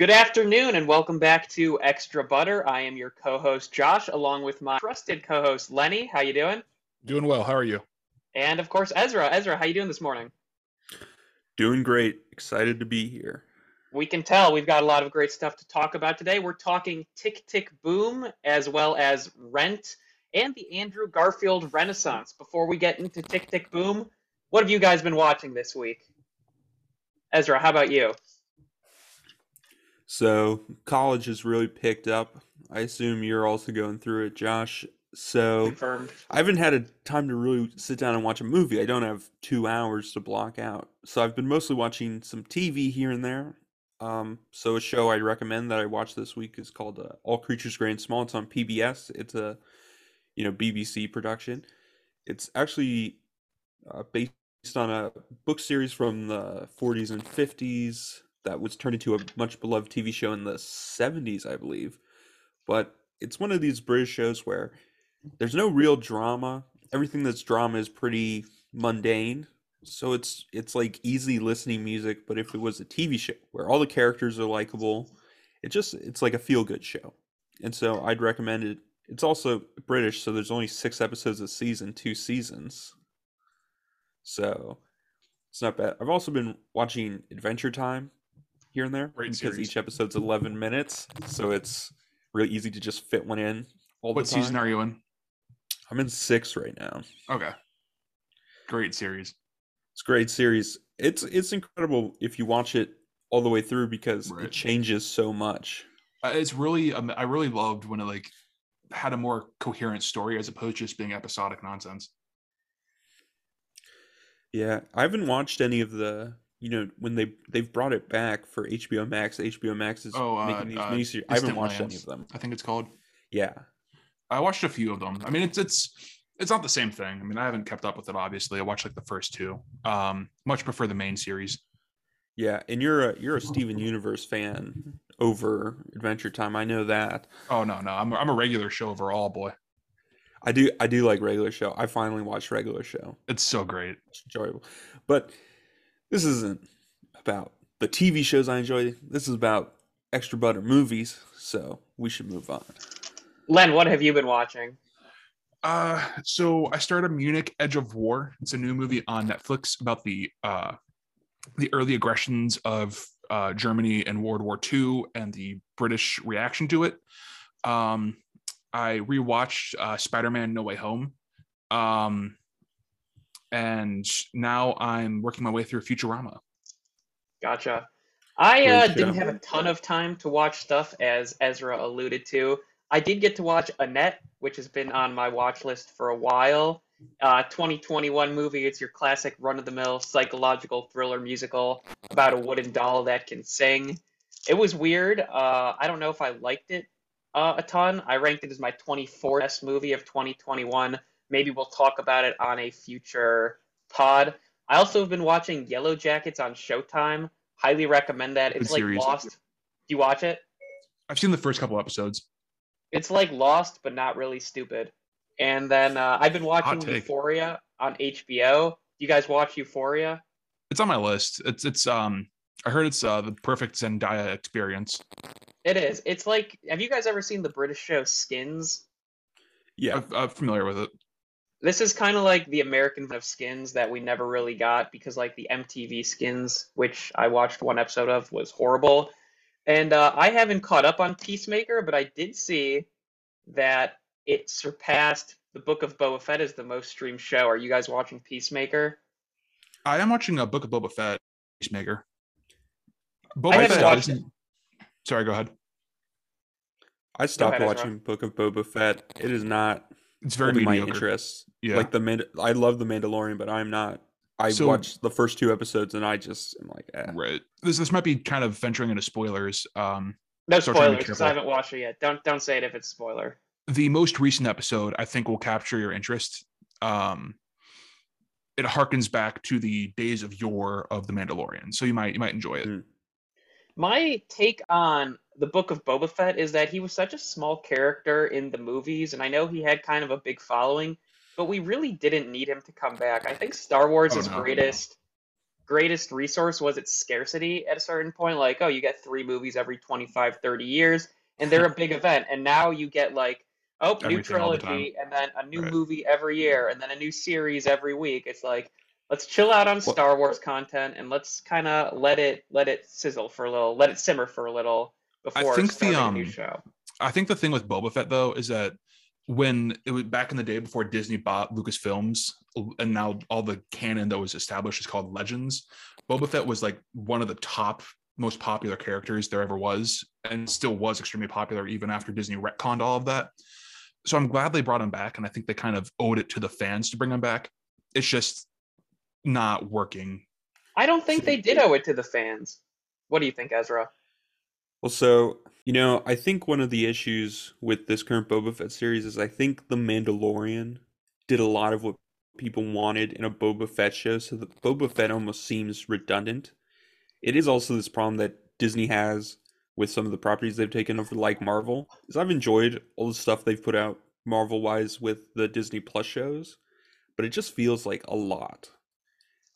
Good afternoon and welcome back to Extra Butter. I am your co-host Josh, along with my trusted co-host Lenny. How you doing? Doing well. How are you? And of course Ezra. Ezra, how you doing this morning? Doing great. Excited to be here. We can tell we've got a lot of great stuff to talk about today. We're talking Tick Tick Boom as well as Rent and the Andrew Garfield Renaissance. Before we get into Tick Tick Boom, what have you guys been watching this week? Ezra, how about you? So, college has really picked up. I assume you're also going through it, Josh. So, Confirmed. I haven't had a time to really sit down and watch a movie. I don't have two hours to block out. So, I've been mostly watching some TV here and there. Um, so, a show I recommend that I watched this week is called uh, All Creatures Great and Small. It's on PBS. It's a you know BBC production. It's actually uh, based on a book series from the 40s and 50s that was turned into a much beloved TV show in the 70s, I believe. But it's one of these British shows where there's no real drama. Everything that's drama is pretty mundane. So it's it's like easy listening music, but if it was a TV show where all the characters are likable, it just it's like a feel good show. And so I'd recommend it. It's also British, so there's only 6 episodes a season, 2 seasons. So it's not bad. I've also been watching Adventure Time here and there Great because series. each episode's 11 minutes, so it's really easy to just fit one in all What season are you in? I'm in 6 right now. Okay. Great series. It's a great series. It's it's incredible if you watch it all the way through because Right. it changes so much. Uh, it's really, um, I really loved when it like had a more coherent story as opposed to just being episodic nonsense. Yeah, I haven't watched any of the you know when they they've brought it back for HBO Max. HBO Max is Oh, uh, making these uh, miniseries. I haven't watched any of them. I think it's called. Yeah, I watched a few of them. I mean, it's it's it's not the same thing. I mean, I haven't kept up with it. Obviously, I watched like the first two. Um, much prefer the main series. yeah, and you're a you're a Steven Universe fan over Adventure Time. I know that. Oh no, no, I'm a, I'm a regular show overall boy. I do I do like regular show. I finally watched regular show. It's so great. It's enjoyable, but this isn't about the TV shows I enjoy. This is about extra butter movies. So we should move on. Len, what have you been watching? Uh, so I started Munich Edge of War. It's a new movie on Netflix about the uh, the early aggressions of uh, Germany in World War II and the British reaction to it. Um, I rewatched uh, Spider-Man: No Way Home, um, and now I'm working my way through Futurama. Gotcha. I uh, didn't have a ton of time to watch stuff, as Ezra alluded to. I did get to watch Annette, which has been on my watch list for a while. Uh, 2021 movie. It's your classic run-of-the-mill psychological thriller musical about a wooden doll that can sing. It was weird. Uh, I don't know if I liked it uh, a ton. I ranked it as my 24th best movie of 2021. Maybe we'll talk about it on a future pod. I also have been watching Yellow Jackets on Showtime. Highly recommend that. It's like. Lost. Do you watch it? I've seen the first couple episodes. It's like Lost, but not really stupid. And then uh, I've been watching. Euphoria on HBO. Do you guys watch Euphoria? It's on my list. It's it's um. I heard it's uh, the perfect Zendaya experience. It is. It's like, have you guys ever seen the British show Skins? Yeah, I'm, I'm familiar with it. This is kind of like the American version of Skins that we never really got because, like, the MTV Skins, which I watched one episode of, was horrible. And uh, I haven't caught up on Peacemaker, but I did see that it surpassed the Book of Boba Fett as the most streamed show. Are you guys watching Peacemaker? I am watching a book of Boba Fett, Peacemaker. I Boba haven't Fett. watched isn't- Sorry, go ahead. I stopped ahead, watching Book of Boba Fett. It is not It's very holding my mediocre. interest. Yeah. Like the Mand- I love the Mandalorian, but I'm not. I So- watched the first two episodes and I just am like, eh. Right. This this might be kind of venturing into spoilers. Um, No So try to be spoilers I haven't watched it yet. Don't don't say it if it's a spoiler. the most recent episode, I think, will capture your interest. Um, it harkens back to the days of yore of the Mandalorian, so you might you might enjoy it. Mm. My take on the book of Boba Fett is that he was such a small character in the movies, and I know he had kind of a big following, but we really didn't need him to come back. I think Star Wars' Oh, no. greatest greatest resource was its scarcity at a certain point. Like, oh, you get three movies every 25, 30 years, and they're a big event. And now you get like, oh, new Everything the trilogy, and then a new Right. movie every year, and then a new series every week. It's like, let's chill out on Star Wars content and let's kind of let it let it sizzle for a little, let it simmer for a little before think the, starting a new um, show. I think the thing with Boba Fett though is that when it was back in the day before Disney bought Lucasfilms and now all the canon that was established is called Legends, Boba Fett was like one of the top most popular characters there ever was and still was extremely popular even after Disney retconned all of that. So I'm glad they brought him back and I think they kind of owed it to the fans to bring him back. It's just not working. I don't think they did owe it to the fans. What do you think, Ezra? Well, so you know, I think one of the issues with this current Boba Fett series is I think The Mandalorian did a lot of what people wanted in a Boba Fett show, so the Boba Fett almost seems redundant. It is also this problem that Disney has with some of the properties they've taken over, like Marvel. Is I've enjoyed all the stuff they've put out Marvel wise with the Disney Plus shows, but it just feels like a lot.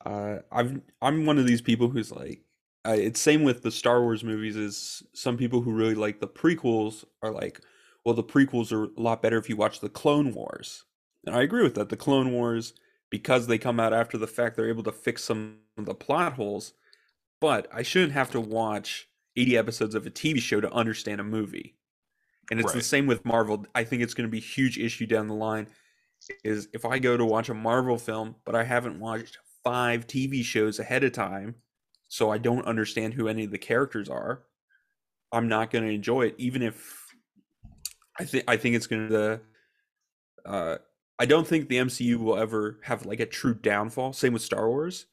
Uh, I've I'm one of these people who's like, uh, it's same with the Star Wars movies. Is some people who really like the prequels are like, well, the prequels are a lot better if you watch the Clone Wars, and I agree with that. The Clone Wars, because they come out after the fact, they're able to fix some of the plot holes. But I shouldn't have to watch 80 episodes of a TV show to understand a movie. And it's the same with Marvel. I think it's going to be a huge issue down the line is if I go to watch a Marvel film, but I haven't watched five TV shows ahead of time, so I don't understand who any of the characters are, I'm not going to enjoy it. Even if I think I think it's going to. Uh, I don't think the MCU will ever have like a true downfall. Same with Star Wars,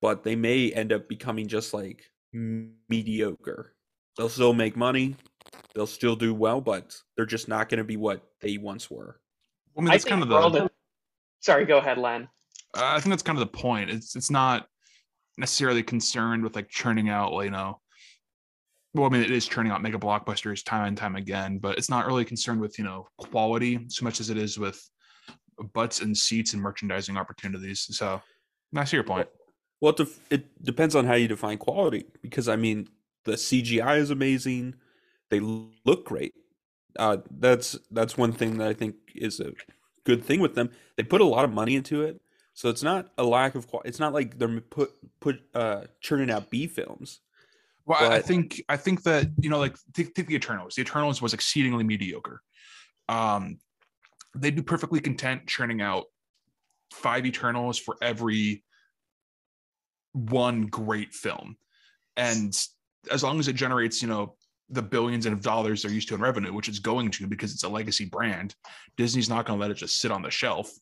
but they may end up becoming just like m- mediocre. They'll still make money, they'll still do well, but they're just not going to be what they once were. I mean, that's think kind of the. the- Sorry, go ahead, Len. I think that's kind of the point. It's it's not necessarily concerned with like churning out, you know. Well, I mean, it is churning out mega blockbusters time and time again, but it's not really concerned with you know quality so much as it is with butts and seats and merchandising opportunities. So, I see your point. Well, it, def- it depends on how you define quality. Because I mean, the CGI is amazing; they look great. Uh, that's that's one thing that I think is a good thing with them. They put a lot of money into it, so it's not a lack of quality. It's not like they're put put uh, churning out B films. Well, I- I think I think that you know, like take, take the Eternals. The Eternals was exceedingly mediocre. Um, they'd be perfectly content churning out five Eternals for every one great film, and as long as it generates, you know, the billions of dollars they're used to in revenue, which it's going to because it's a legacy brand, Disney's not going to let it just sit on the shelf.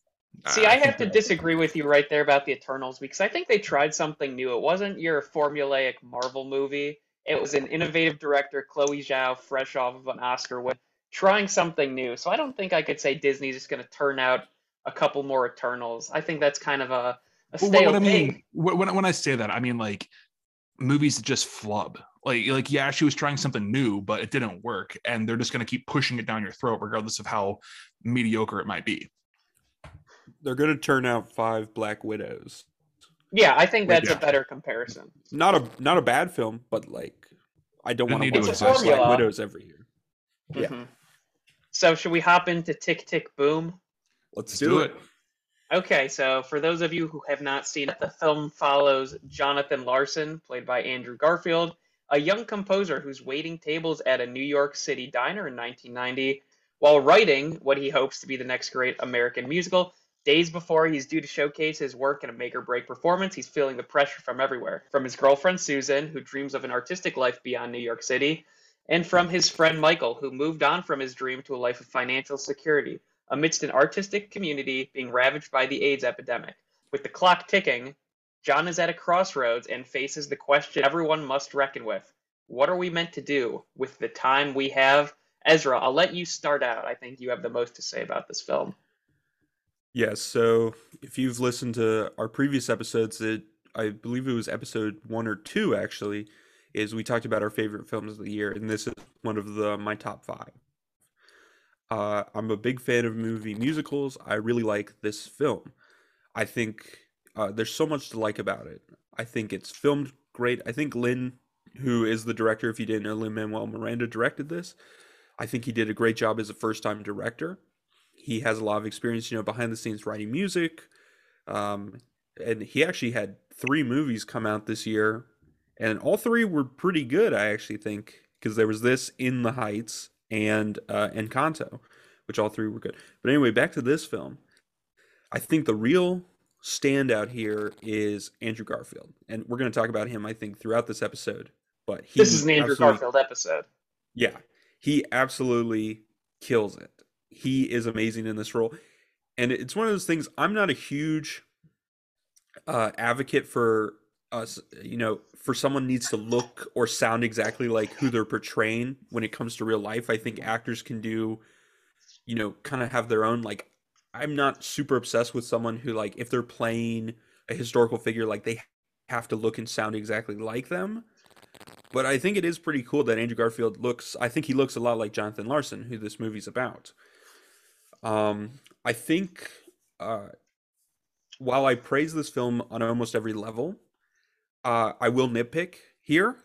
See, I have to disagree with you right there about the Eternals because I think they tried something new. It wasn't your formulaic Marvel movie. It was an innovative director, Chloe Zhao, fresh off of an Oscar win, trying something new. So I don't think I could say Disney's just going to turn out a couple more Eternals. I think that's kind of a, a Well, stale what I thing. mean wh- when when I say that, I mean like movies that just flub. Like like yeah, she was trying something new, but it didn't work, and they're just going to keep pushing it down your throat, regardless of how mediocre it might be. They're going to turn out five Black Widows. Yeah, I think that's Yeah. a better comparison. Not a not a bad film, but like I don't want to to watch exist. five Black Widows every year. Yeah. Mhm. So should we hop into Tick Tick Boom? Let's, Let's do, it. Okay, so for those of you who have not seen it, the film follows Jonathan Larson, played by Andrew Garfield, a young composer who's waiting tables at a New York City diner in 1990 while writing what he hopes to be the next great American musical. Days before he's due to showcase his work in a make or break performance, he's feeling the pressure from everywhere. From his girlfriend Susan, who dreams of an artistic life beyond New York City, and from his friend Michael, who moved on from his dream to a life of financial security amidst an artistic community being ravaged by the AIDS epidemic. With the clock ticking, John is at a crossroads and faces the question everyone must reckon with. What are we meant to do with the time we have? Ezra, I'll let you start out. I think you have the most to say about this film. Yes. So if you've listened to our previous episodes, it I believe it was episode one or two actually, is we talked about our favorite films of the year, and this is one of the my top five. Uh, I'm a big fan of movie musicals. I really like this film. I think uh, there's so much to like about it. I think it's filmed great. I think Lin, who is the director, if you didn't know, Lin Manuel Miranda directed this. I think he did a great job as a first time director. He has a lot of experience, you know, behind the scenes writing music. Um, and he actually had three movies come out this year, and all three were pretty good. I actually think because there was this in the Heights and uh, Encanto, which all three were good. But anyway, back to this film. I think the real standout here is Andrew Garfield, and we're going to talk about him. I think throughout this episode. But he this is an Andrew Garfield episode. Yeah, he absolutely kills it. He is amazing in this role, and it's one of those things. I'm not a huge uh, advocate for us, you know, for someone needs to look or sound exactly like who they're portraying when it comes to real life. I think actors can do, you know, kind of have their own like. I'm not super obsessed with someone who like if they're playing a historical figure, like they have to look and sound exactly like them. But I think it is pretty cool that Andrew Garfield looks. I think he looks a lot like Jonathan Larson, who this movie's about. Um, I think uh, while I praise this film on almost every level, uh, I will nitpick here.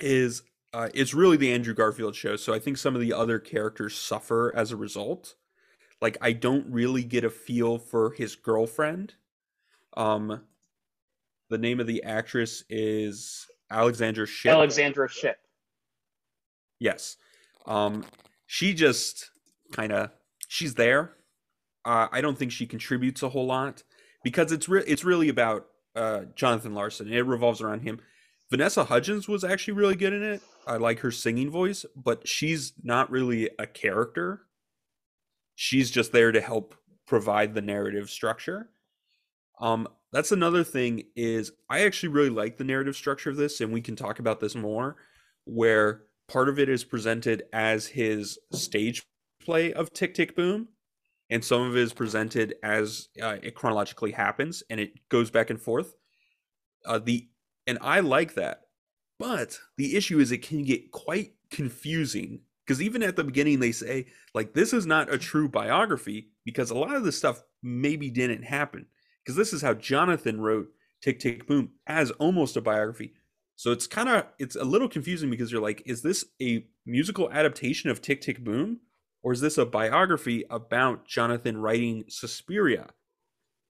Is uh, it's really the Andrew Garfield show, so I think some of the other characters suffer as a result. Like I don't really get a feel for his girlfriend. Um, the name of the actress is Alexandra Shipp. Alexandra Shipp. Yes. Um, she just kind of she's there. Uh, I don't think she contributes a whole lot because it's re- it's really about uh, Jonathan Larson. It revolves around him. Vanessa Hudgens was actually really good in it. I like her singing voice, but she's not really a character. She's just there to help provide the narrative structure. Um, that's another thing is I actually really like the narrative structure of this, and we can talk about this more. Where part of it is presented as his stage play of Tick Tick Boom, and some of it is presented as uh, it chronologically happens, and it goes back and forth. Uh, the and I like that, but the issue is it can get quite confusing because even at the beginning they say like this is not a true biography because a lot of this stuff maybe didn't happen because this is how Jonathan wrote Tick Tick Boom as almost a biography. So it's kind of it's a little confusing because you're like, is this a musical adaptation of Tick Tick Boom, or is this a biography about Jonathan writing Superbia,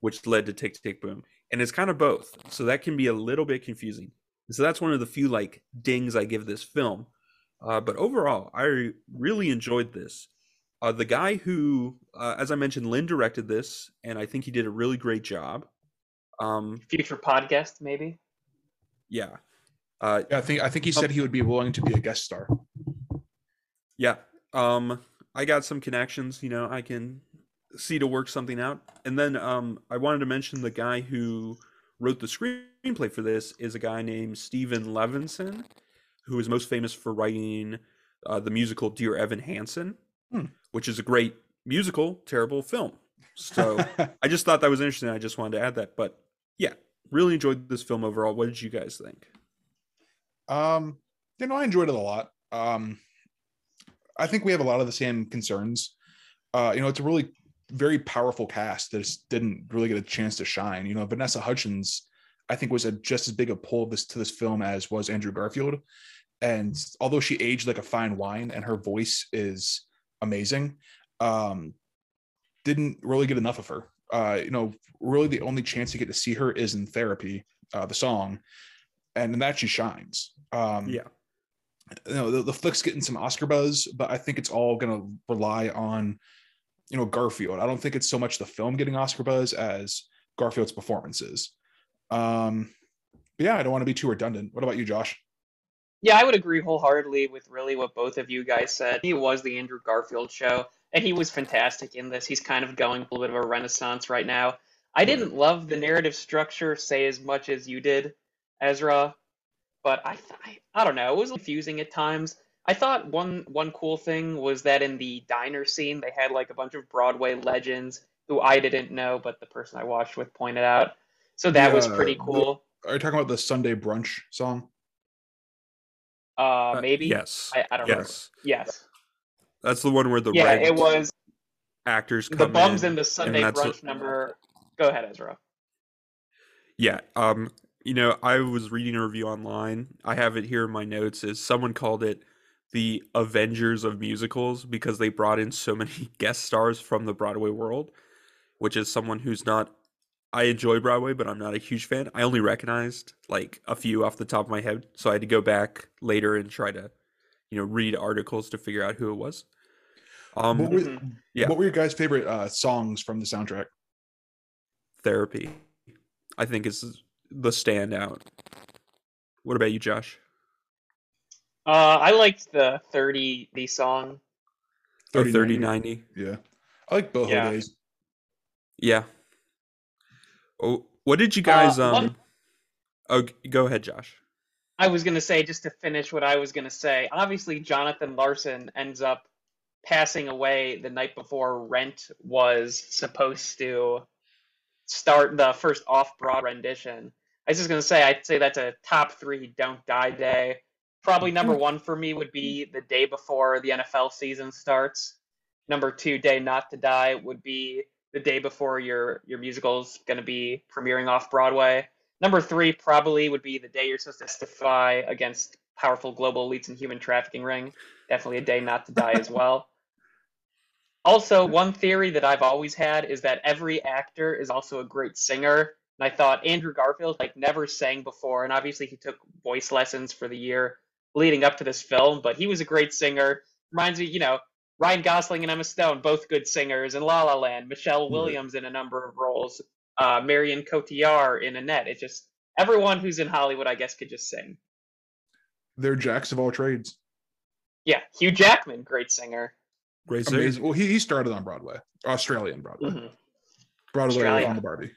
which led to Tick Tick Boom? And it's kind of both, so that can be a little bit confusing. And so that's one of the few like dings I give this film. Uh, but overall, I really enjoyed this. Uh, the guy who, uh, as I mentioned, Lin directed this, and I think he did a really great job. Um, Future podcast, maybe. Yeah. Uh, yeah, I think I think he said he would be willing to be a guest star. Yeah. Um, I got some connections. You know, I can see to work something out. And then um, I wanted to mention the guy who wrote the screenplay for this is a guy named Steven Levenson, who is most famous for writing uh, the musical Dear Evan Hansen. Hmm which is a great musical, terrible film. So I just thought that was interesting. I just wanted to add that. But yeah, really enjoyed this film overall. What did you guys think? Um, you know, I enjoyed it a lot. Um, I think we have a lot of the same concerns. Uh, you know, it's a really very powerful cast that just didn't really get a chance to shine. You know, Vanessa Hudgens, I think, was a just as big a pull this to this film as was Andrew Garfield. And although she aged like a fine wine and her voice is amazing. Um, didn't really get enough of her. Uh, you know, really the only chance you get to see her is in therapy, uh, the song, and in that she shines. Um, yeah. You know, the, the flick's getting some Oscar buzz, but I think it's all going to rely on, you know, Garfield. I don't think it's so much the film getting Oscar buzz as Garfield's performances. Um, yeah, I don't want to be too redundant. What about you, Josh? Yeah, I would agree wholeheartedly with really what both of you guys said. He was the Andrew Garfield show, and he was fantastic in this. He's kind of going a little bit of a renaissance right now. I didn't love the narrative structure, say as much as you did, Ezra, but I, I, I don't know. It was confusing at times. I thought one one cool thing was that in the diner scene they had like a bunch of Broadway legends who I didn't know, but the person I watched with pointed out. So that was pretty cool. The, are you talking about the Sunday brunch song? Uh, maybe. Uh, yes. I, I don't yes. Yes. That's the one where the yeah, it was actors the bums in. in the Sunday that's brunch number. Go ahead, Ezra. Yeah. Um, you know, I was reading a review online. I have it here in my notes. Is someone called it the Avengers of musicals because they brought in so many guest stars from the Broadway world, which is someone who's not I enjoy Broadway, but I'm not a huge fan. I only recognized like a few off the top of my head, so I had to go back later and try to, you know, read articles to figure out who it was. Um, what, were, Mhm. yeah. what were your guys' favorite uh, songs from the soundtrack? therapy, I think is the standout. What about you, Josh? Uh, I liked the 30 the song. Oh, 30, 30, 90? 90. Yeah, I like boho Yeah. days. Yeah. Oh, what did you guys Uh, um? one- Oh, go ahead, Josh. I was gonna say just to finish what I was gonna say. Obviously, Jonathan Larson ends up passing away the night before Rent was supposed to start the first off-broad rendition. I was just gonna say I'd say that's a top three don't die day. Probably number mm-hmm. one for me would be the day before the NFL season starts. Number two, day not to die would be the day before your your musical's gonna be premiering off Broadway. Number three probably would be the day you're supposed to testify against powerful global elites and human trafficking ring. Definitely a day not to die as well. Also, one theory that I've always had is that every actor is also a great singer. And I thought Andrew Garfield like never sang before, and obviously he took voice lessons for the year leading up to this film, but he was a great singer. Reminds me, you know, Ryan Gosling and Emma Stone, both good singers in La La Land. Michelle Right. Williams in a number of roles. Uh, Marion Cotillard in Annette. It just everyone who's in Hollywood, I guess, could just sing. They're jacks of all trades. Yeah, Hugh Jackman, great singer. Great singer. Amazing. Well, he, he started on Broadway, Australian Broadway, Mhm. Broadway Australia. on the Barbie.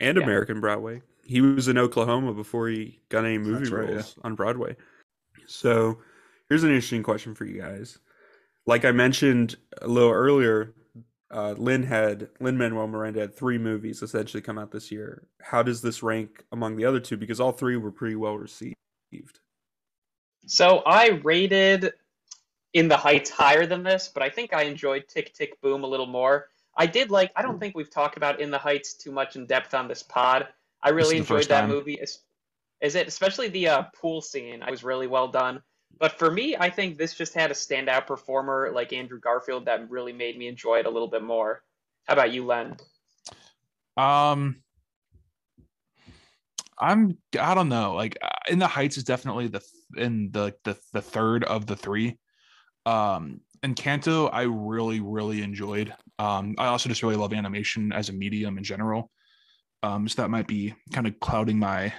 And Yeah. American Broadway. He was in Oklahoma before he got any movie right, yeah. roles on Broadway. So, here's an interesting question for you guys. Like I mentioned a little earlier, uh, Lin had Lin Manuel Miranda had three movies essentially come out this year. How does this rank among the other two? Because all three were pretty well received. So I rated In the Heights higher than this, but I think I enjoyed Tick Tick Boom a little more. I did like. I don't think we've talked about In the Heights too much in depth on this pod. I really enjoyed that time. movie. Is, is it especially the uh, pool scene? I was really well done. But for me, I think this just had a standout performer like Andrew Garfield that really made me enjoy it a little bit more. How about you, Len? Um, I'm I don't know. Like uh, in the Heights is definitely the in the the the third of the three. Um, Encanto I really really enjoyed. Um, I also just really love animation as a medium in general. Um, so that might be kind of clouding my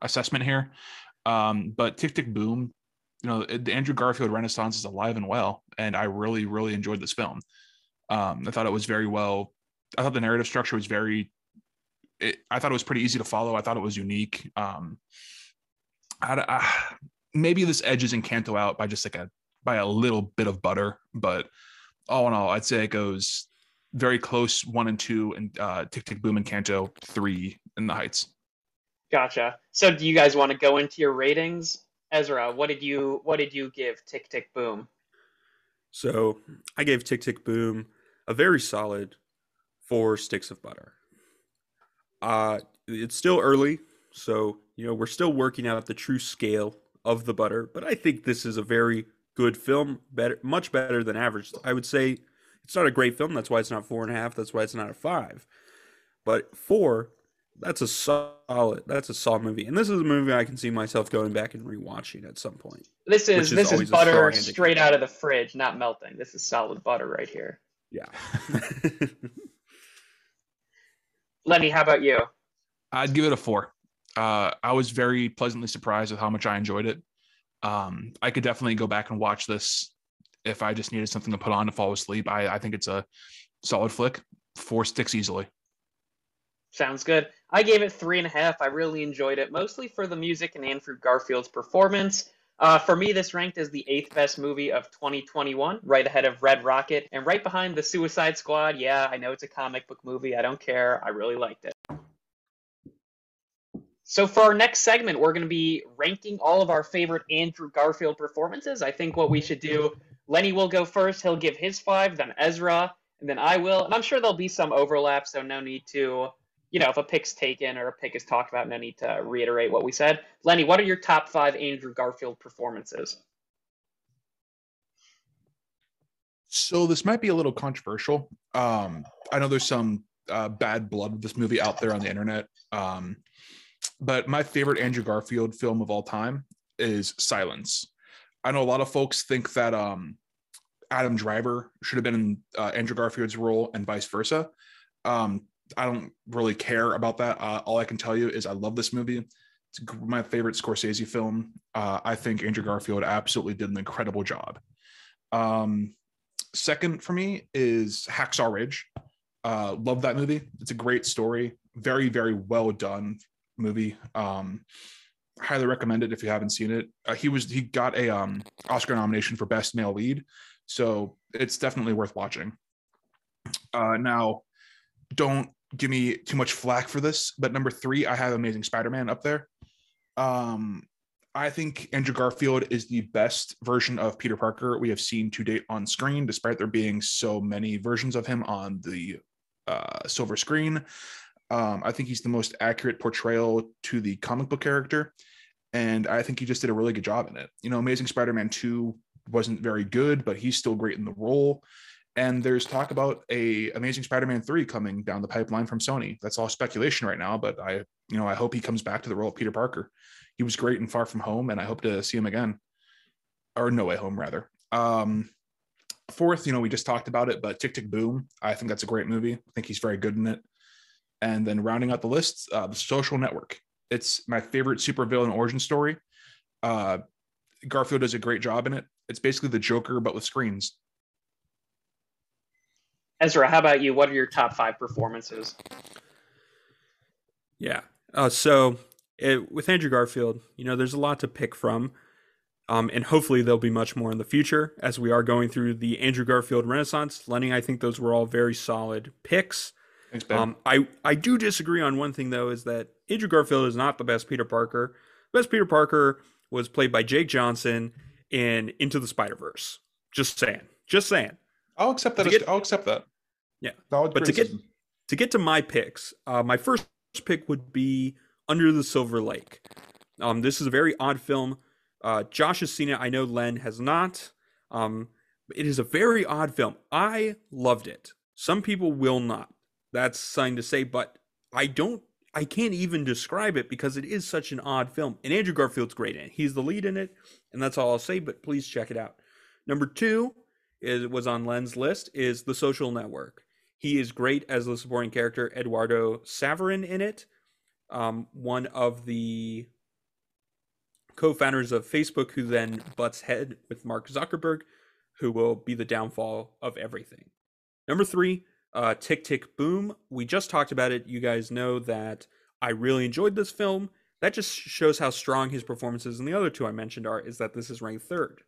assessment here. Um, but Tick Tick Boom, you know, the Andrew Garfield Renaissance is alive and well, and I really really enjoyed this film. Um, I thought it was very well. I thought the narrative structure was very it, I thought it was pretty easy to follow. I thought it was unique. Um, I, I, maybe this edges Encanto out by just like a by a little bit of butter, but all in all, I'd say it goes very close one and two, and uh, Tick Tick Boom Encanto three in the Heights. Gotcha. So do you guys want to go into your ratings? Ezra, what did you what did you give Tick Tick Boom? So I gave Tick Tick Boom a very solid four sticks of butter. Uh, it's still early, so you know we're still working out the true scale of the butter. But I think this is a very good film, better, much better than average. I would say it's not a great film. That's why it's not four and a half. That's why it's not a five. But four, that's a solid. That's a solid movie, and this is a movie I can see myself going back and rewatching at some point. This is is this is always a strong butter straight out of the fridge, not melting. This is solid butter right here. Yeah. Lenny, how about you? I'd give it a four. Uh, I was very pleasantly surprised with how much I enjoyed it. Um, I could definitely go back and watch this if I just needed something to put on to fall asleep. I, I think it's a solid flick. Four sticks easily. Sounds good. I gave it three and a half. I really enjoyed it, mostly for the music and Andrew Garfield's performance. Uh, for me, this ranked as the eighth best movie of 2021, right ahead of Red Rocket, and right behind The Suicide Squad. Yeah, I know it's a comic book movie. I don't care. I really liked it. So for our next segment, we're going to be ranking all of our favorite Andrew Garfield performances. I think what we should do, Lenny will go first. He'll give his five, then Ezra, and then I will. And I'm sure there'll be some overlap, so no need to, you know, if a pick's taken or a pick is talked about, no need to reiterate what we said. Lenny, what are your top five Andrew Garfield performances? So this might be a little controversial. Um, I know there's some uh, bad blood with this movie out there on the internet. Um, but my favorite Andrew Garfield film of all time is Silence. I know a lot of folks think that um, Adam Driver should have been in uh, Andrew Garfield's role and vice versa. Um, I don't really care about that. Uh, all I can tell you is I love this movie. It's my favorite Scorsese film. Uh, I think Andrew Garfield absolutely did an incredible job. Um, second for me is Hacksaw Ridge. Uh, love that movie. It's a great story. Very, very well done movie. Um, highly recommend it if you haven't seen it. Uh, he was he got a um, Oscar nomination for best male lead, so it's definitely worth watching. Uh, now, don't give me too much flack for this, but number three, I have Amazing Spider-Man up there. Um, I think Andrew Garfield is the best version of Peter Parker we have seen to date on screen, despite there being so many versions of him on the uh, silver screen. Um, I think he's the most accurate portrayal to the comic book character. And I think he just did a really good job in it. You know, Amazing Spider Man 2 wasn't very good, but he's still great in the role. And there's talk about a Amazing Spider-Man 3 coming down the pipeline from Sony. That's all speculation right now, but I, you know, I hope he comes back to the role of Peter Parker. He was great in Far From Home, and I hope to see him again. Or No Way Home, rather. Um, fourth, you know, we just talked about it, but Tick Tick Boom, I think that's a great movie. I think he's very good in it. And then rounding out the list, uh, The Social Network. It's my favorite supervillain origin story. Uh, Garfield does a great job in it. It's basically the Joker, but with screens. Ezra, how about you? What are your top five performances? Yeah. Uh, so it, with Andrew Garfield, you know, there's a lot to pick from. Um, and hopefully there'll be much more in the future as we are going through the Andrew Garfield Renaissance. Lenny, I think those were all very solid picks. Thanks, Ben. Um, I, I do disagree on one thing, though, is that Andrew Garfield is not the best Peter Parker. The best Peter Parker was played by Jake Johnson in Into the Spider Verse. Just saying. Just saying. I'll accept that. Get, I'll accept that. Yeah. Valid but criticism. to get to get to my picks, uh, my first pick would be Under the Silver Lake. Um, this is a very odd film. Uh, Josh has seen it. I know Len has not. Um, it is a very odd film. I loved it. Some people will not. That's something to say, but I don't. I can't even describe it because it is such an odd film. And Andrew Garfield's great in it. He's the lead in it, and that's all I'll say. But please check it out. Number two is was on Len's list is The Social Network. He is great as the supporting character Eduardo Saverin in it. Um, one of the co-founders of Facebook, who then butts head with Mark Zuckerberg, who will be the downfall of everything. Number three, uh, Tick Tick Boom. We just talked about it. You guys know that I really enjoyed this film. That just shows how strong his performances and the other two I mentioned are. Is that this is ranked third.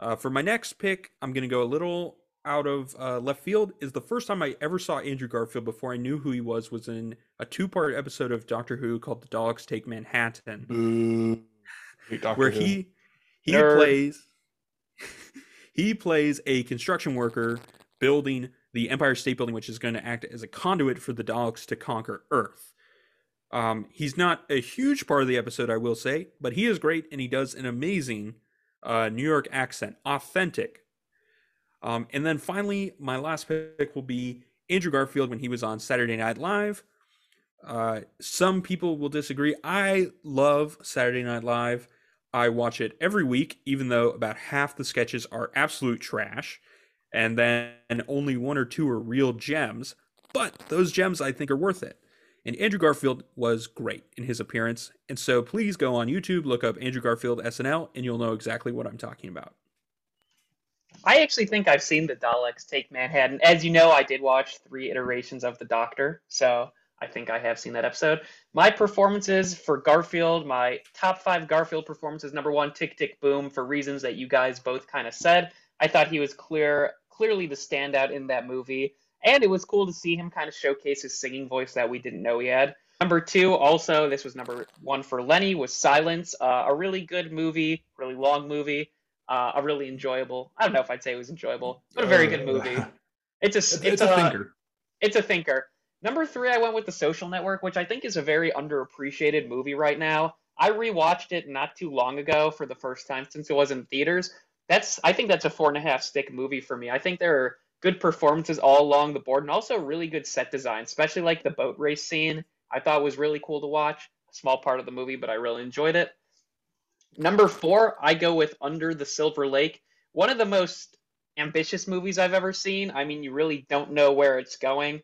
Uh, for my next pick, I'm going to go a little out of uh, left field. Is the first time I ever saw Andrew Garfield before I knew who he was was in a two part episode of Doctor Who called The Daleks Take Manhattan. Boo where he he Nerd. plays he plays a construction worker building the Empire State Building, which is going to act as a conduit for the Daleks to conquer Earth. Um, he's not a huge part of the episode, I will say, but he is great and he does an amazing uh, New York accent, authentic. Um, and then finally, my last pick will be Andrew Garfield when he was on Saturday Night Live. Uh, some people will disagree. I love Saturday Night Live. I watch it every week, even though about half the sketches are absolute trash, and then only one or two are real gems. But those gems I think are worth it. And Andrew Garfield was great in his appearance. And so please go on YouTube, look up Andrew Garfield SNL, and you'll know exactly what I'm talking about. I actually think I've seen the Daleks take Manhattan. As you know, I did watch three iterations of The Doctor, so I think I have seen that episode. My performances for Garfield, my top five Garfield performances. Number one, Tick Tick Boom, for reasons that you guys both kind of said. I thought he was clear, clearly the standout in that movie, and it was cool to see him kind of showcase his singing voice that we didn't know he had. Number two, also, this was number one for Lenny, was Silence, uh, a really good movie, really long movie, Uh, a really enjoyable. I don't know if I'd say it was enjoyable, but a very good movie. It's a It's, it's, it's a, a thinker. it's a thinker. Number three, I went with The Social Network, which I think is a very underappreciated movie right now. I rewatched it not too long ago for the first time since it was in theaters. That's I think that's a four and a half stick movie for me. I think there are good performances all along the board and also really good set design, especially like the boat race scene. I thought was really cool to watch. A small part of the movie, but I really enjoyed it. Number four, I go with Under the Silver Lake. One of the most ambitious movies I've ever seen. I mean, you really don't know where it's going. And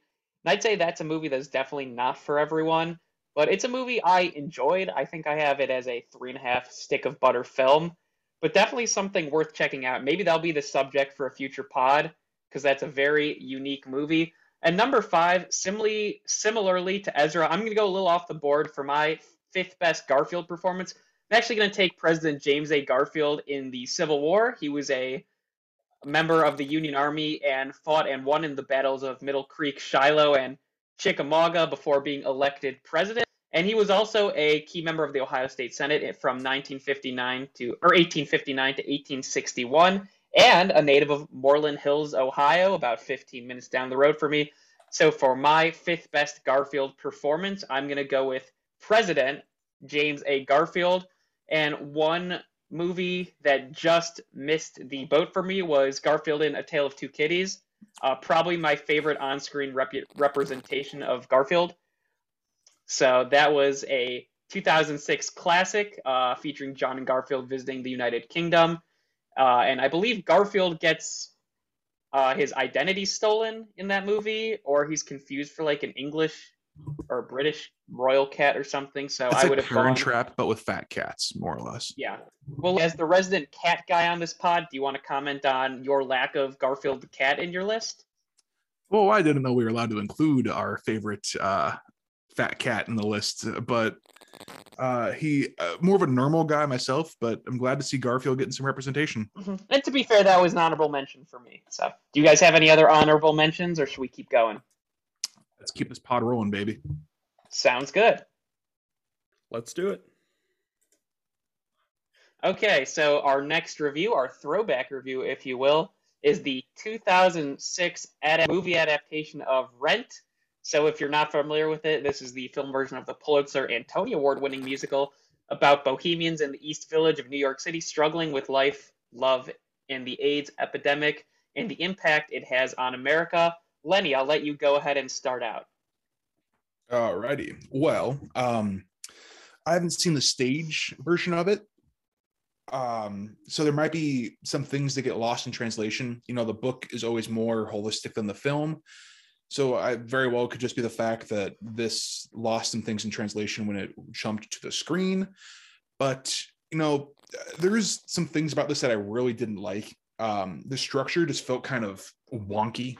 I'd say that's a movie that's definitely not for everyone, but it's a movie I enjoyed. I think I have it as a three and a half stick of butter film, but definitely something worth checking out. Maybe that'll be the subject for a future pod because that's a very unique movie. And number five, similarly, similarly to Ezra, I'm going to go a little off the board for my fifth best Garfield performance. I'm actually going to take President James A. Garfield in the Civil War. He was a member of the Union Army and fought and won in the battles of Middle Creek, Shiloh, and Chickamauga before being elected president. And he was also a key member of the Ohio State Senate from 1959 to or 1859 to 1861, and a native of Moreland Hills, Ohio, about 15 minutes down the road for me. So for my fifth best Garfield performance, I'm going to go with President James A. Garfield. And one movie that just missed the boat for me was Garfield in A Tale of Two Kitties. Uh, probably my favorite on-screen rep- representation of Garfield. So that was a 2006 classic uh, featuring John and Garfield visiting the United Kingdom, uh, and I believe Garfield gets uh, his identity stolen in that movie, or he's confused for like an English or British royal cat or something. So It's I would have gone. Trap, but with fat cats, more or less. Yeah. Well, as the resident cat guy on this pod, do you want to comment on your lack of Garfield the cat in your list? Well, I didn't know we were allowed to include our favorite uh, fat cat in the list, but uh, he uh, more of a normal guy myself. But I'm glad to see Garfield getting some representation. Mhm. And to be fair, that was an honorable mention for me. So, do you guys have any other honorable mentions, or should we keep going? Let's keep this pod rolling, baby. Sounds good. Let's do it. Okay, so our next review, our throwback review, if you will, is the 2006 ad- movie adaptation of Rent. So, if you're not familiar with it, this is the film version of the Pulitzer and Tony Award winning musical about bohemians in the East Village of New York City struggling with life, love, and the AIDS epidemic and the impact it has on America. Lenny, I'll let you go ahead and start out. Alrighty. Well, um, I haven't seen the stage version of it. Um, so there might be some things that get lost in translation. You know, the book is always more holistic than the film. So I very well could just be the fact that this lost some things in translation when it jumped to the screen. But you know, there's some things about this that I really didn't like. Um, the structure just felt kind of wonky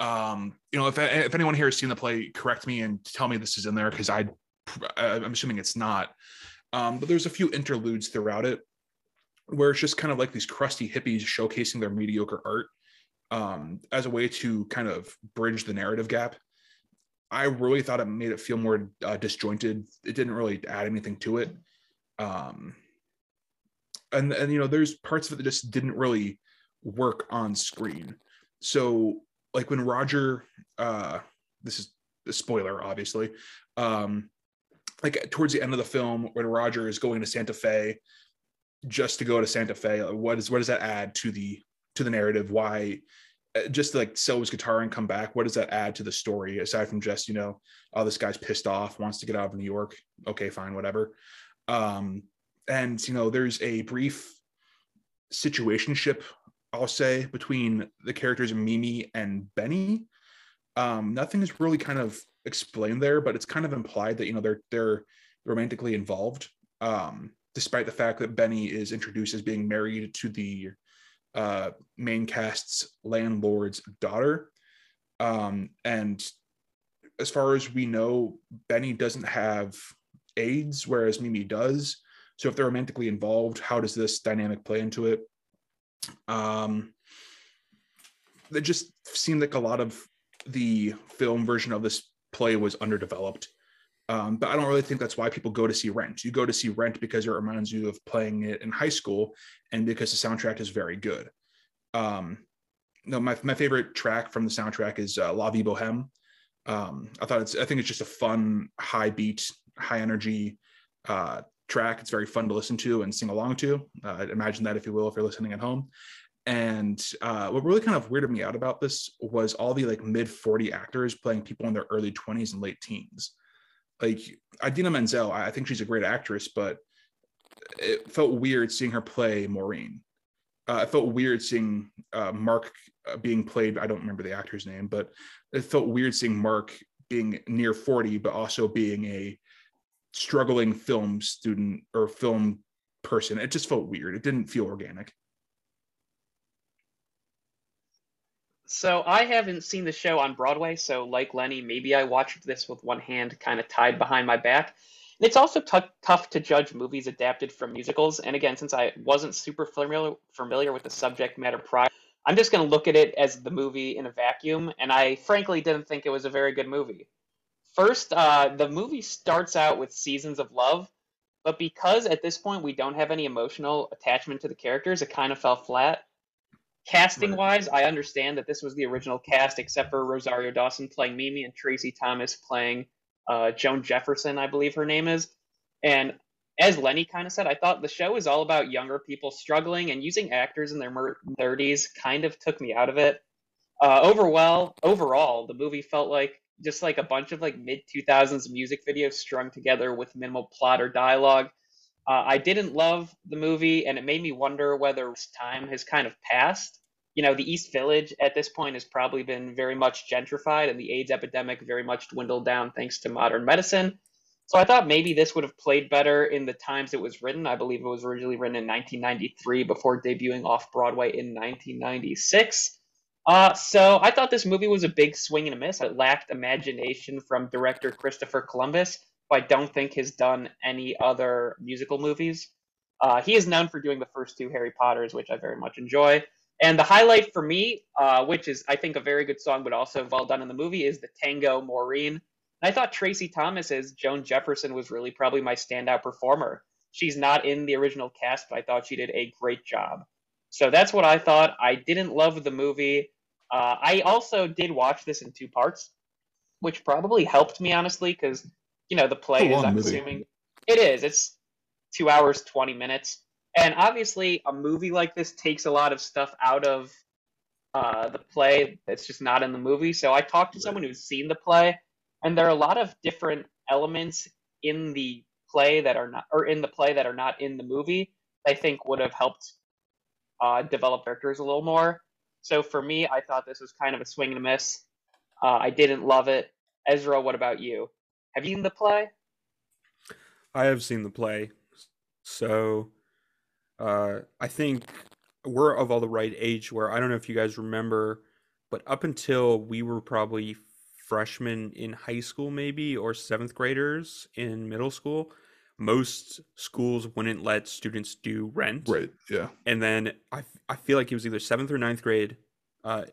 um you know if if anyone here has seen the play correct me and tell me this is in there because i i'm assuming it's not um but there's a few interludes throughout it where it's just kind of like these crusty hippies showcasing their mediocre art um as a way to kind of bridge the narrative gap i really thought it made it feel more uh, disjointed it didn't really add anything to it um and and you know there's parts of it that just didn't really work on screen so like when Roger, uh, this is a spoiler, obviously. Um, like towards the end of the film, when Roger is going to Santa Fe, just to go to Santa Fe, what is what does that add to the to the narrative? Why uh, just like sell his guitar and come back? What does that add to the story aside from just you know, oh this guy's pissed off, wants to get out of New York? Okay, fine, whatever. Um, and you know, there's a brief situationship I'll say between the characters Mimi and Benny. Um, nothing is really kind of explained there, but it's kind of implied that you know they're they're romantically involved, um, despite the fact that Benny is introduced as being married to the uh, main cast's landlord's daughter. Um, and as far as we know, Benny doesn't have AIDS, whereas Mimi does. So if they're romantically involved, how does this dynamic play into it? um it just seemed like a lot of the film version of this play was underdeveloped Um, but I don't really think that's why people go to see Rent. You go to see Rent because it reminds you of playing it in high school, and because the soundtrack is very good. Um, no, my my favorite track from the soundtrack is uh, La Vie Boheme. Um, I thought it's I think it's just a fun, high beat, high energy uh, track. It's very fun to listen to and sing along to. Uh, imagine that if you will, if you're listening at home. And uh, what really kind of weirded me out about this was all the like mid 40 actors playing people in their early 20s and late teens like Idina Menzel, I think she's a great actress, but it felt weird seeing her play Maureen. Uh, it felt weird seeing uh, Mark uh, being played. I don't remember the actor's name, but it felt weird seeing Mark being near 40, but also being a struggling film student or film person. It just felt weird. It didn't feel organic. So I haven't seen the show on Broadway, so like Lenny, maybe I watched this with one hand kind of tied behind my back. It's also t- tough to judge movies adapted from musicals. And again, since I wasn't super familiar familiar with the subject matter prior, I'm just going to look at it as the movie in a vacuum. And I frankly didn't think it was a very good movie. First, uh, the movie starts out with Seasons of Love, but because at this point we don't have any emotional attachment to the characters, it kind of fell flat. Casting wise, I understand that this was the original cast, except for Rosario Dawson playing Mimi and Tracy Thomas playing uh, Joan Jefferson, I believe her name is. And as Lenny kind of said, I thought the show is all about younger people struggling and using actors in their 30s kind of took me out of it. Uh, overall, overall, the movie felt like just like a bunch of like mid 2000s music videos strung together with minimal plot or dialogue. Uh, I didn't love the movie, and it made me wonder whether time has kind of passed. You know, the East Village at this point has probably been very much gentrified, and the AIDS epidemic very much dwindled down thanks to modern medicine. So I thought maybe this would have played better in the times it was written. I believe it was originally written in 1993 before debuting off Broadway in 1996. Uh, so I thought this movie was a big swing and a miss. It lacked imagination from director Christopher Columbus I don't think has done any other musical movies. Uh, he is known for doing the first two Harry Potters, which I very much enjoy. And the highlight for me, uh, which is I think a very good song, but also well done in the movie, is the Tango Maureen. And I thought Tracy Thomas as Joan Jefferson was really probably my standout performer. She's not in the original cast, but I thought she did a great job. So that's what I thought. I didn't love the movie. Uh, I also did watch this in two parts, which probably helped me honestly because you know the play is. I'm movie. assuming it is. It's two hours twenty minutes, and obviously a movie like this takes a lot of stuff out of uh, the play that's just not in the movie. So I talked to someone who's seen the play, and there are a lot of different elements in the play that are not, or in the play that are not in the movie. I think would have helped uh, develop characters a little more. So for me, I thought this was kind of a swing and a miss. Uh, I didn't love it. Ezra, what about you? Have you seen the play? I have seen the play. So uh, I think we're of all the right age where I don't know if you guys remember, but up until we were probably freshmen in high school, maybe, or seventh graders in middle school, most schools wouldn't let students do rent. Right. Yeah. And then I, I feel like it was either seventh or ninth grade uh,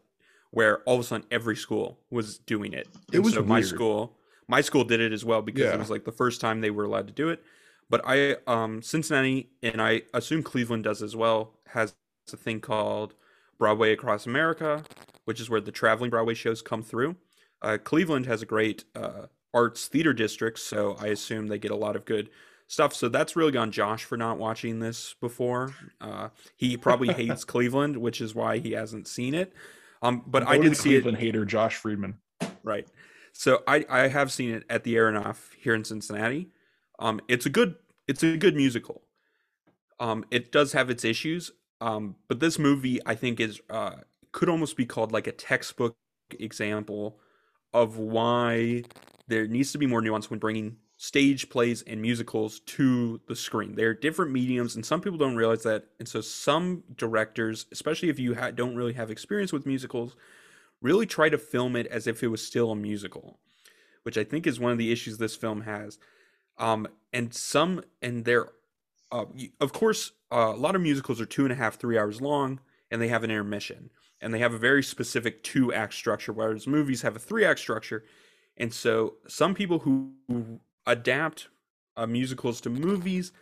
where all of a sudden every school was doing it. It and was so weird. my school my school did it as well because yeah. it was like the first time they were allowed to do it. But I um Cincinnati and I assume Cleveland does as well has a thing called Broadway Across America, which is where the traveling Broadway shows come through. Uh, Cleveland has a great uh, arts theater district, so I assume they get a lot of good stuff. So that's really on Josh for not watching this before. Uh, he probably hates Cleveland, which is why he hasn't seen it. Um, but I did see Cleveland it. hater Josh Friedman. Right. So I I have seen it at the Aronoff here in Cincinnati. Um, it's a good it's a good musical. Um, it does have its issues. Um, but this movie I think is uh could almost be called like a textbook example of why there needs to be more nuance when bringing stage plays and musicals to the screen. They're different mediums, and some people don't realize that. And so, some directors, especially if you ha- don't really have experience with musicals, really try to film it as if it was still a musical, which I think is one of the issues this film has. Um, and some, and there, uh, of course, uh, a lot of musicals are two and a half, three hours long, and they have an intermission, and they have a very specific two act structure, whereas movies have a three act structure. And so, some people who, adapt uh, musicals to movies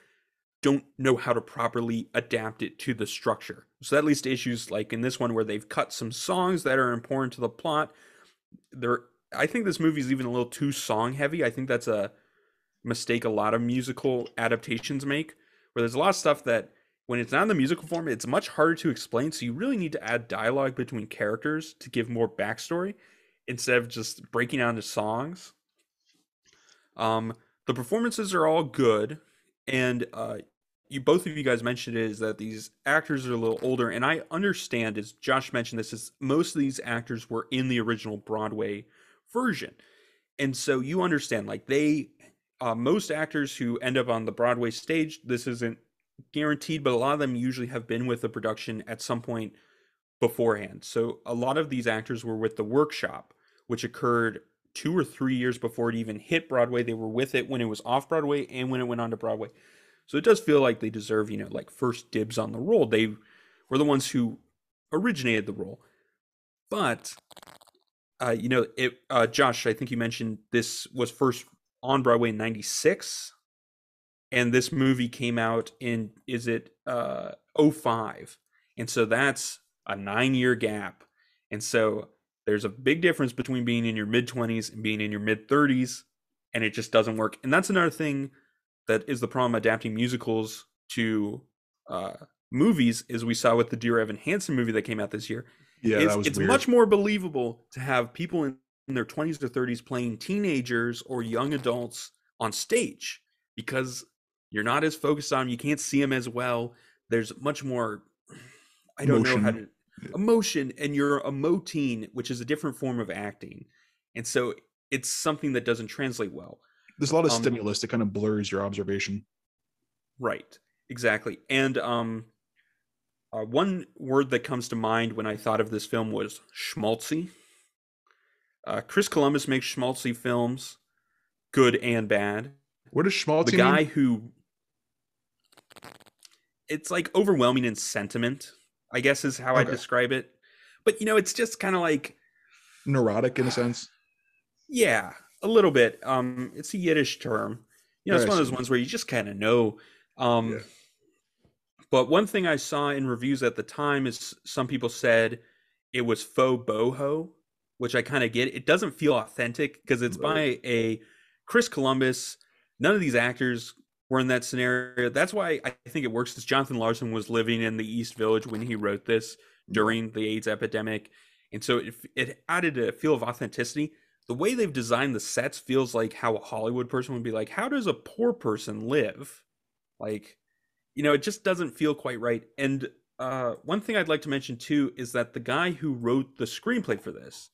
don't know how to properly adapt it to the structure. So that leads to issues like in this one where they've cut some songs that are important to the plot. There, I think this movie is even a little too song heavy. I think that's a mistake a lot of musical adaptations make, where there's a lot of stuff that when it's not in the musical form, it's much harder to explain. So you really need to add dialogue between characters to give more backstory instead of just breaking out into songs. Um, the performances are all good, and uh, you both of you guys mentioned is that these actors are a little older, and I understand as Josh mentioned this is most of these actors were in the original Broadway version, and so you understand like they uh, most actors who end up on the Broadway stage, this isn't guaranteed, but a lot of them usually have been with the production at some point beforehand. So a lot of these actors were with the workshop, which occurred two or three years before it even hit Broadway. They were with it when it was off Broadway and when it went on to Broadway. So it does feel like they deserve, you know, like first dibs on the role. They were the ones who originated the role. But uh, you know, it uh, Josh, I think you mentioned this was first on Broadway in 96 and this movie came out in is it uh 05 and so that's a 9 year gap and so there's a big difference between being in your mid 20s and being in your mid 30s and it just doesn't work and that's another thing that is the problem adapting musicals to uh, movies as we saw with the Dear Evan Hansen movie that came out this year. Yeah, it's, that was it's weird. much more believable to have people in, in their 20s or 30s playing teenagers or young adults on stage because you're not as focused on them. You can't see them as well. There's much more, I don't know how to, Emotion. and you're emoting, which is a different form of acting. And so it's something that doesn't translate well. There's a lot of um, stimulus that kind of blurs your observation. Right. Exactly. And um uh, one word that comes to mind when I thought of this film was schmaltzy. Uh, Chris Columbus makes schmaltzy films, good and bad. What does Schmaltz The guy who it's like overwhelming in sentiment, I guess is how I Okay. describe it. But you know, it's just kind of like neurotic in a sense? Yeah, a little bit. Um, it's a Yiddish term. You know, it's one of those ones where you just kind of know. Um, Yeah. But one thing I saw in reviews at the time is some people said it was faux boho, which I kind of get. It doesn't feel authentic because it's by a Chris Columbus. None of these actors were in that scenario. That's why I think it works. Because Jonathan Larson was living in the East Village when he wrote this during the AIDS epidemic, and so it, it added a feel of authenticity. The way they've designed the sets feels like how a Hollywood person would be like, "How does a poor person live?" Like, you know, it just doesn't feel quite right. And uh, one thing I'd like to mention too is that the guy who wrote the screenplay for this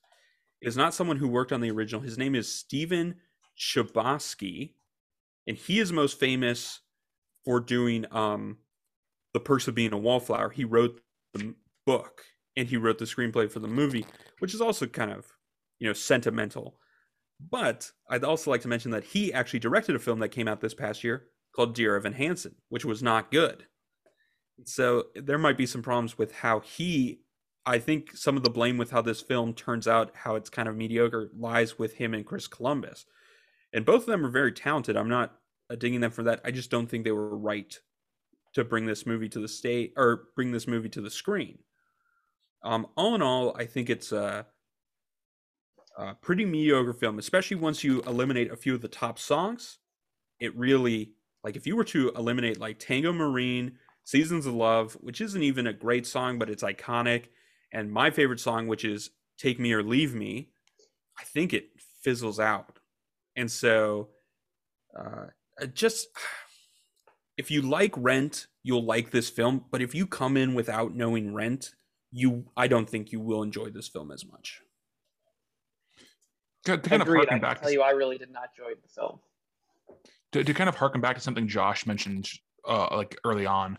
is not someone who worked on the original. His name is Stephen Chbosky, and he is most famous for doing um, The Perks of Being a Wallflower. He wrote the book and he wrote the screenplay for the movie, which is also kind of, you know, sentimental. But I'd also like to mention that he actually directed a film that came out this past year called Dear Evan Hansen, which was not good. So there might be some problems with how he. I think some of the blame with how this film turns out, how it's kind of mediocre, lies with him and Chris Columbus. And both of them are very talented. I'm not uh, digging them for that. I just don't think they were right to bring this movie to the state or bring this movie to the screen. Um, all in all, I think it's a, a pretty mediocre film, especially once you eliminate a few of the top songs. It really, like, if you were to eliminate like Tango Maureen, Seasons of Love, which isn't even a great song, but it's iconic, and my favorite song, which is Take Me or Leave Me, I think it fizzles out. And so, uh, just if you like Rent, you'll like this film. But if you come in without knowing Rent, you I don't think you will enjoy this film as much. To, to kind of Agreed. I harken can back tell to, you, I really did not enjoy the film. to, to kind of harken back to something Josh mentioned uh, like early on,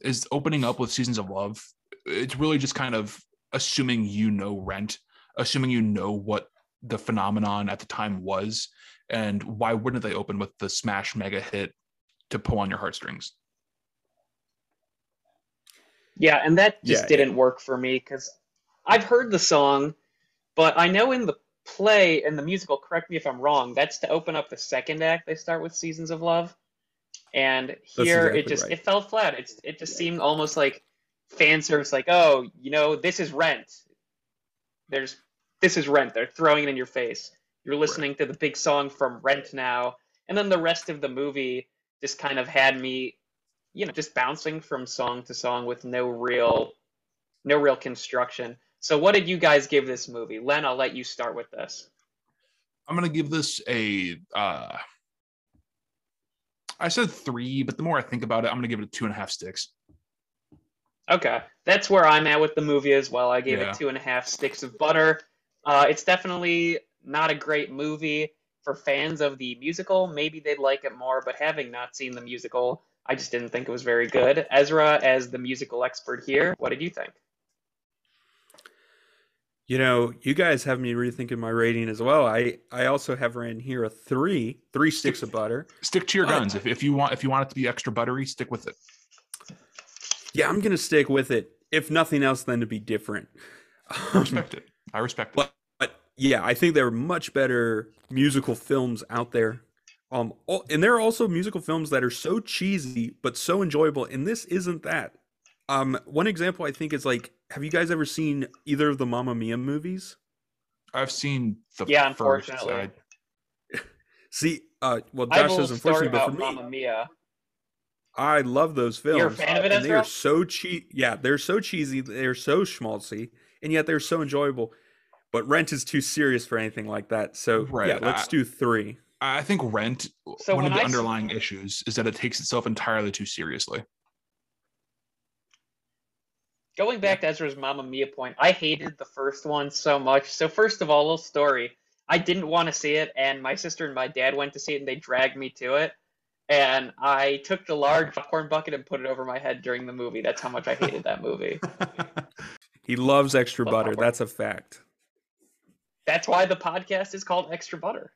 is opening up with Seasons of Love. It's really just kind of assuming you know Rent, assuming you know what the phenomenon at the time was, and why wouldn't they open with the smash mega hit to pull on your heartstrings? Yeah, and that just Yeah, didn't work for me because I've heard the song, but I know in the play in the musical, correct me if I'm wrong, that's to open up the second act. They start with Seasons of Love. And here exactly it just right. it fell flat. It's it just seemed almost like fan service like, "Oh, you know, this is Rent." There's this is Rent. They're throwing it in your face. You're listening to the big song from Rent now. And then the rest of the movie just kind of had me, you know, just bouncing from song to song with no real no real construction. So what did you guys give this movie? Len, I'll let you start with this. I'm gonna give this a. Uh, I said three, but the more I think about it, I'm gonna give it a two and a half sticks. Okay, that's where I'm at with the movie as well. I gave Yeah. it two and a half sticks of butter. Uh, it's definitely not a great movie for fans of the musical. Maybe they'd like it more, but having not seen the musical, I just didn't think it was very good. Ezra, as the musical expert here, what did you think? You know, you guys have me rethinking my rating as well. I I also have ran here a three, three sticks of butter. Stick to your Uh, guns. If, if you want if you want it to be extra buttery, stick with it. Yeah, I'm gonna stick with it. If nothing else, then to be different. I respect it. I respect it. But, but yeah, I think there are much better musical films out there. Um, al- and there are also musical films that are so cheesy but so enjoyable, and this isn't that. Um, one example I think is like, have you guys ever seen either of the Mamma Mia movies? I've seen the Yeah, first. unfortunately. I- See, uh, well, I have Josh says unfortunately, but about for me, Mamma Mia. I love those films. You're a fan of it, and they are so cheap. Yeah, they're so cheesy. They're so schmaltzy, and yet they're so enjoyable. But Rent is too serious for anything like that. So Right, yeah, let's I- do three. I think Rent. So one of the I s- underlying issues is that it takes itself entirely too seriously. Going back to Ezra's Mamma Mia point, I hated the first one so much. So first of all, little story. I didn't want to see it, and my sister and my dad went to see it, and they dragged me to it. And I took the large popcorn bucket and put it over my head during the movie. That's how much I hated that movie. He loves extra Love butter. popcorn. That's a fact. That's why the podcast is called Extra Butter.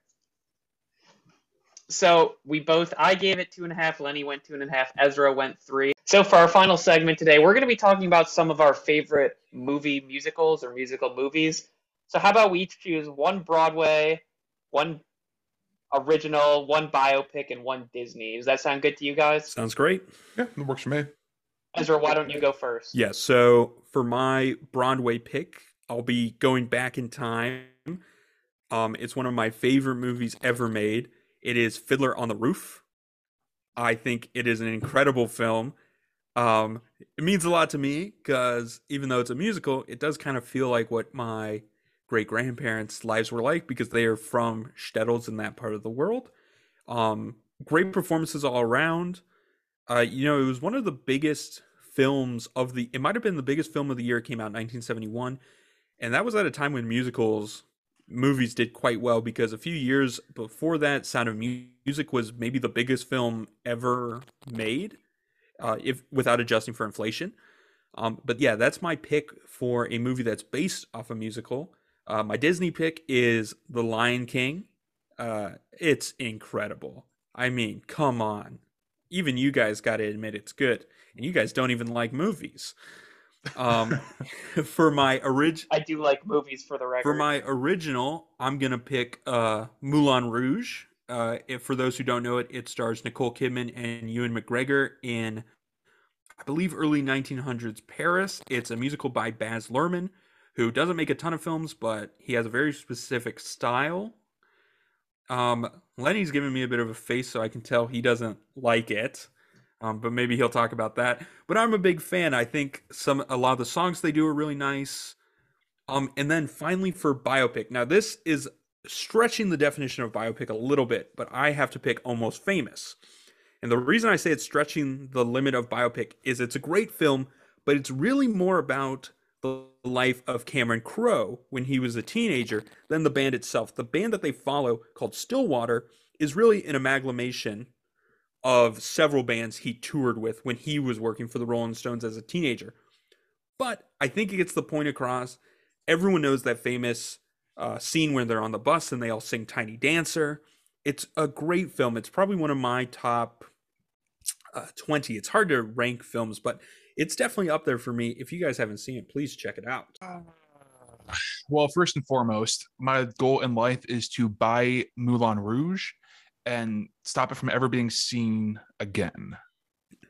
So we both, I gave it two and a half, Lenny went two and a half, Ezra went three. So for our final segment today, we're going to be talking about some of our favorite movie musicals or musical movies. So how about we each choose one Broadway, one original, one biopic, and one Disney? Does that sound good to you guys? Sounds great. yeah, it works for me. Ezra, why don't you go first? Yeah. So for my Broadway pick, I'll be going back in time. Um, it's one of my favorite movies ever made. It is Fiddler on the Roof. I think it is an incredible film. Um, it means a lot to me because even though it's a musical, it does kind of feel like what my great grandparents' lives were like because they are from shtetls in that part of the world. Um, great performances all around. Uh, you know, it was one of the biggest films of the. It might have been the biggest film of the year. It came out in 1971, and that was at a time when musicals movies did quite well because a few years before that, Sound of Music was maybe the biggest film ever made, uh, if without adjusting for inflation. Um, but yeah, that's my pick for a movie that's based off a musical. Uh, my Disney pick is The Lion King. Uh, it's incredible. I mean, come on. Even you guys got to admit it's good. And you guys don't even like movies. Um, for my orig- I do like movies for the record. for my original, I'm gonna pick uh, Moulin Rouge. Uh, if for those who don't know it, it stars Nicole Kidman and Ewan McGregor in, I believe, early 1900s Paris. It's a musical by Baz Luhrmann, who doesn't make a ton of films, but he has a very specific style. Um, Lenny's giving me a bit of a face, so I can tell he doesn't like it. Um, but maybe he'll talk about that. But I'm a big fan. I think some a lot of the songs they do are really nice. Um, and then finally for biopic. Now this is stretching the definition of biopic a little bit, but I have to pick Almost Famous. And the reason I say it's stretching the limit of biopic is it's a great film, but it's really more about the life of Cameron Crowe when he was a teenager than the band itself. The band that they follow, called Stillwater, is really an amalgamation of several bands he toured with when he was working for the Rolling Stones as a teenager. But I think it gets the point across. Everyone knows that famous uh, scene when they're on the bus and they all sing Tiny Dancer. It's a great film. It's probably one of my top uh, 20. It's hard to rank films, but it's definitely up there for me. If you guys haven't seen it, please check it out. Well, first and foremost, my goal in life is to buy Moulin Rouge and stop it from ever being seen again.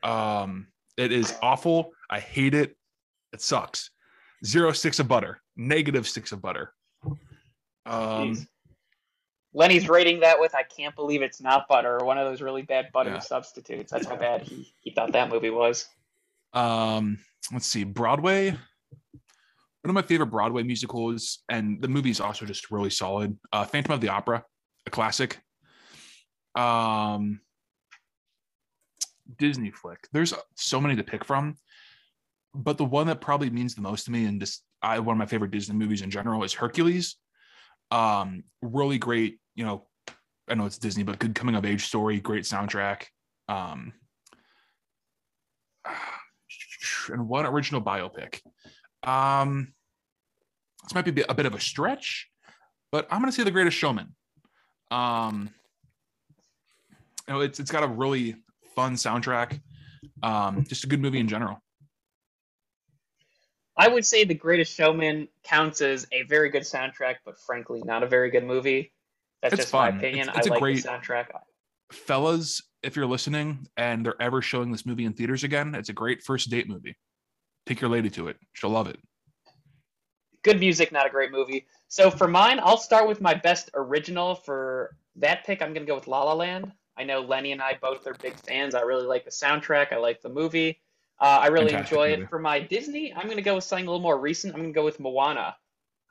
Um, it is awful. I hate it. It sucks. Zero sticks of butter, negative sticks of butter. Um, Jeez. Lenny's rating that with "I can't believe it's not butter," or one of those really bad butter Yeah. substitutes. That's how bad he, he thought that movie was. Um, let's see, Broadway. One of my favorite Broadway musicals, and the movie is also just really solid. Uh, Phantom of the Opera, a classic. Um, Disney flick. There's so many to pick from, but the one that probably means the most to me, and just I one of my favorite Disney movies in general, is Hercules. Um, really great. You know, I know it's Disney, but good coming of age story, great soundtrack. Um, and one original biopic. Um, this might be a bit of a stretch, but I'm going to say The Greatest Showman. Um, you know, it's it's got a really fun soundtrack. Um, just a good movie in general. I would say The Greatest Showman counts as a very good soundtrack, but frankly, not a very good movie. That's It's just my opinion. It's- it's I a like great- the soundtrack. Fellas, if you're listening and they're ever showing this movie in theaters again, it's a great first date movie. Take your lady to it; she'll love it. Good music, not a great movie. So for mine, I'll start with my best original. For that pick, I'm going to go with La La Land. I know Lenny and I both are big fans. I really like the soundtrack. I like the movie. Uh, I really Fantastic enjoy movie. it. For my Disney, I'm going to go with something a little more recent. I'm going to go with Moana.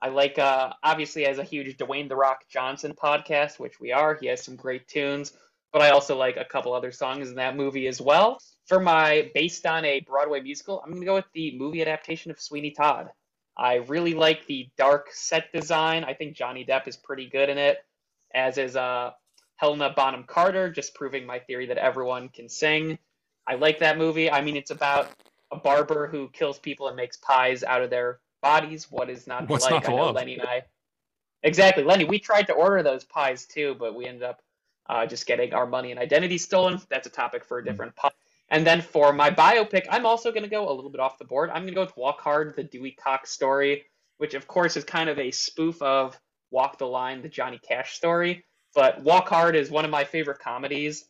I like, uh, obviously, as a huge Dwayne The Rock Johnson podcast, which we are, he has some great tunes, but I also like a couple other songs in that movie as well. For my based on a Broadway musical, I'm going to go with the movie adaptation of Sweeney Todd. I really like the dark set design. I think Johnny Depp is pretty good in it, as is uh, Helena Bonham Carter, just proving my theory that everyone can sing. I like that movie. I mean, it's about a barber who kills people and makes pies out of their bodies. What is not What's like? not I know love? Lenny and I. Exactly, Lenny. We tried to order those pies too, but we ended up uh, just getting our money and identity stolen. That's a topic for a different pod. And then for my biopic, I'm also going to go a little bit off the board. I'm going to go with Walk Hard, the Dewey Cox story, which of course is kind of a spoof of Walk the Line, the Johnny Cash story. But Walk Hard is one of my favorite comedies.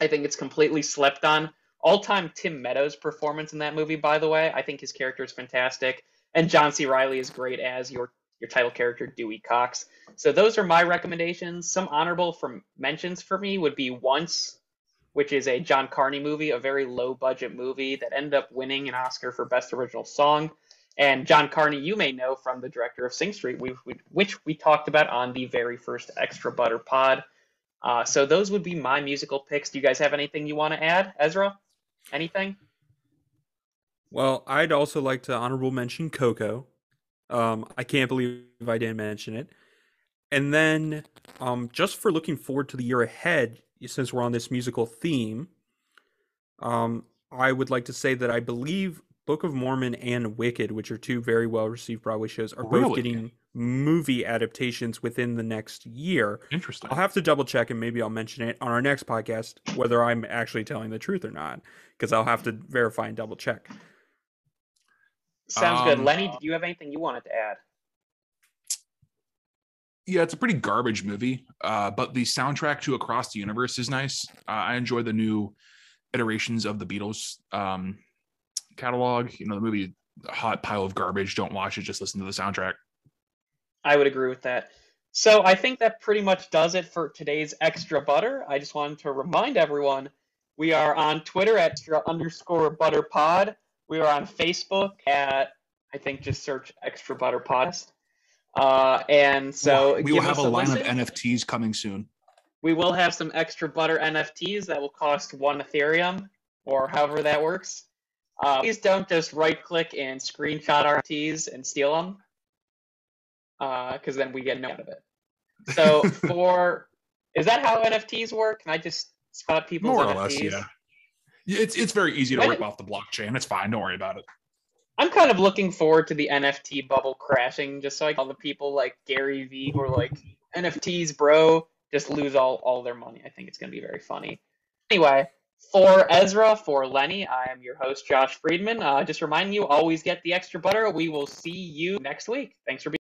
I think it's completely slept on. All time Tim Meadows performance in that movie, by the way. I think his character is fantastic. And John C. Reilly is great as your, your title character, Dewey Cox. So those are my recommendations. Some honorable mentions for me would be Once, which is a John Carney movie, a very low budget movie that ended up winning an Oscar for Best Original Song. And John Carney, you may know from the director of Sing Street, which we talked about on the very first Extra Butter Pod. Uh, so those would be my musical picks. Do you guys have anything you want to add, Ezra? Anything? Well, I'd also like to honorable mention Coco. Um, I can't believe I didn't mention it. And then, um, just for looking forward to the year ahead, since we're on this musical theme, um, I would like to say that I believe Book of Mormon and Wicked, which are two very well received Broadway shows, are both getting movie adaptations within the next year. Interesting. I'll have to double check and maybe I'll mention it on our next podcast whether I'm actually telling the truth or not because I'll have to verify and double check. Sounds good. Um, Lenny, did you have anything you wanted to add? yeah, it's a pretty garbage movie, uh, but the soundtrack to Across the Universe is nice. Uh, I enjoy the new iterations of the Beatles um, catalog. You know, the movie, a hot pile of garbage. Don't watch it. Just listen to the soundtrack. I would agree with that. So I think that pretty much does it for today's extra butter. I just wanted to remind everyone we are on Twitter at extra underscore butter pod. We are on Facebook at I think just search extra butter podcast. Uh, and so we will have us a line of. NFTs coming soon. We will have some extra butter NFTs that will cost one Ethereum or however that works. Uh, please don't just right click and screenshot our NFTs and steal them, because then we get no out of it. So for is that how NFTs work? Can I just spot people's More or NFTs? less, yeah. It's it's very easy to rip off the blockchain. It's fine. Don't worry about it. I'm kind of looking forward to the NFT bubble crashing, just so like all the people like Gary Vee who are like NFTs, bro, just lose all all their money. I think it's gonna be very funny. Anyway, For Ezra, for Lenny, I am your host, Josh Friedman. Uh, just reminding you, always get the extra butter. We will see you next week. Thanks for being.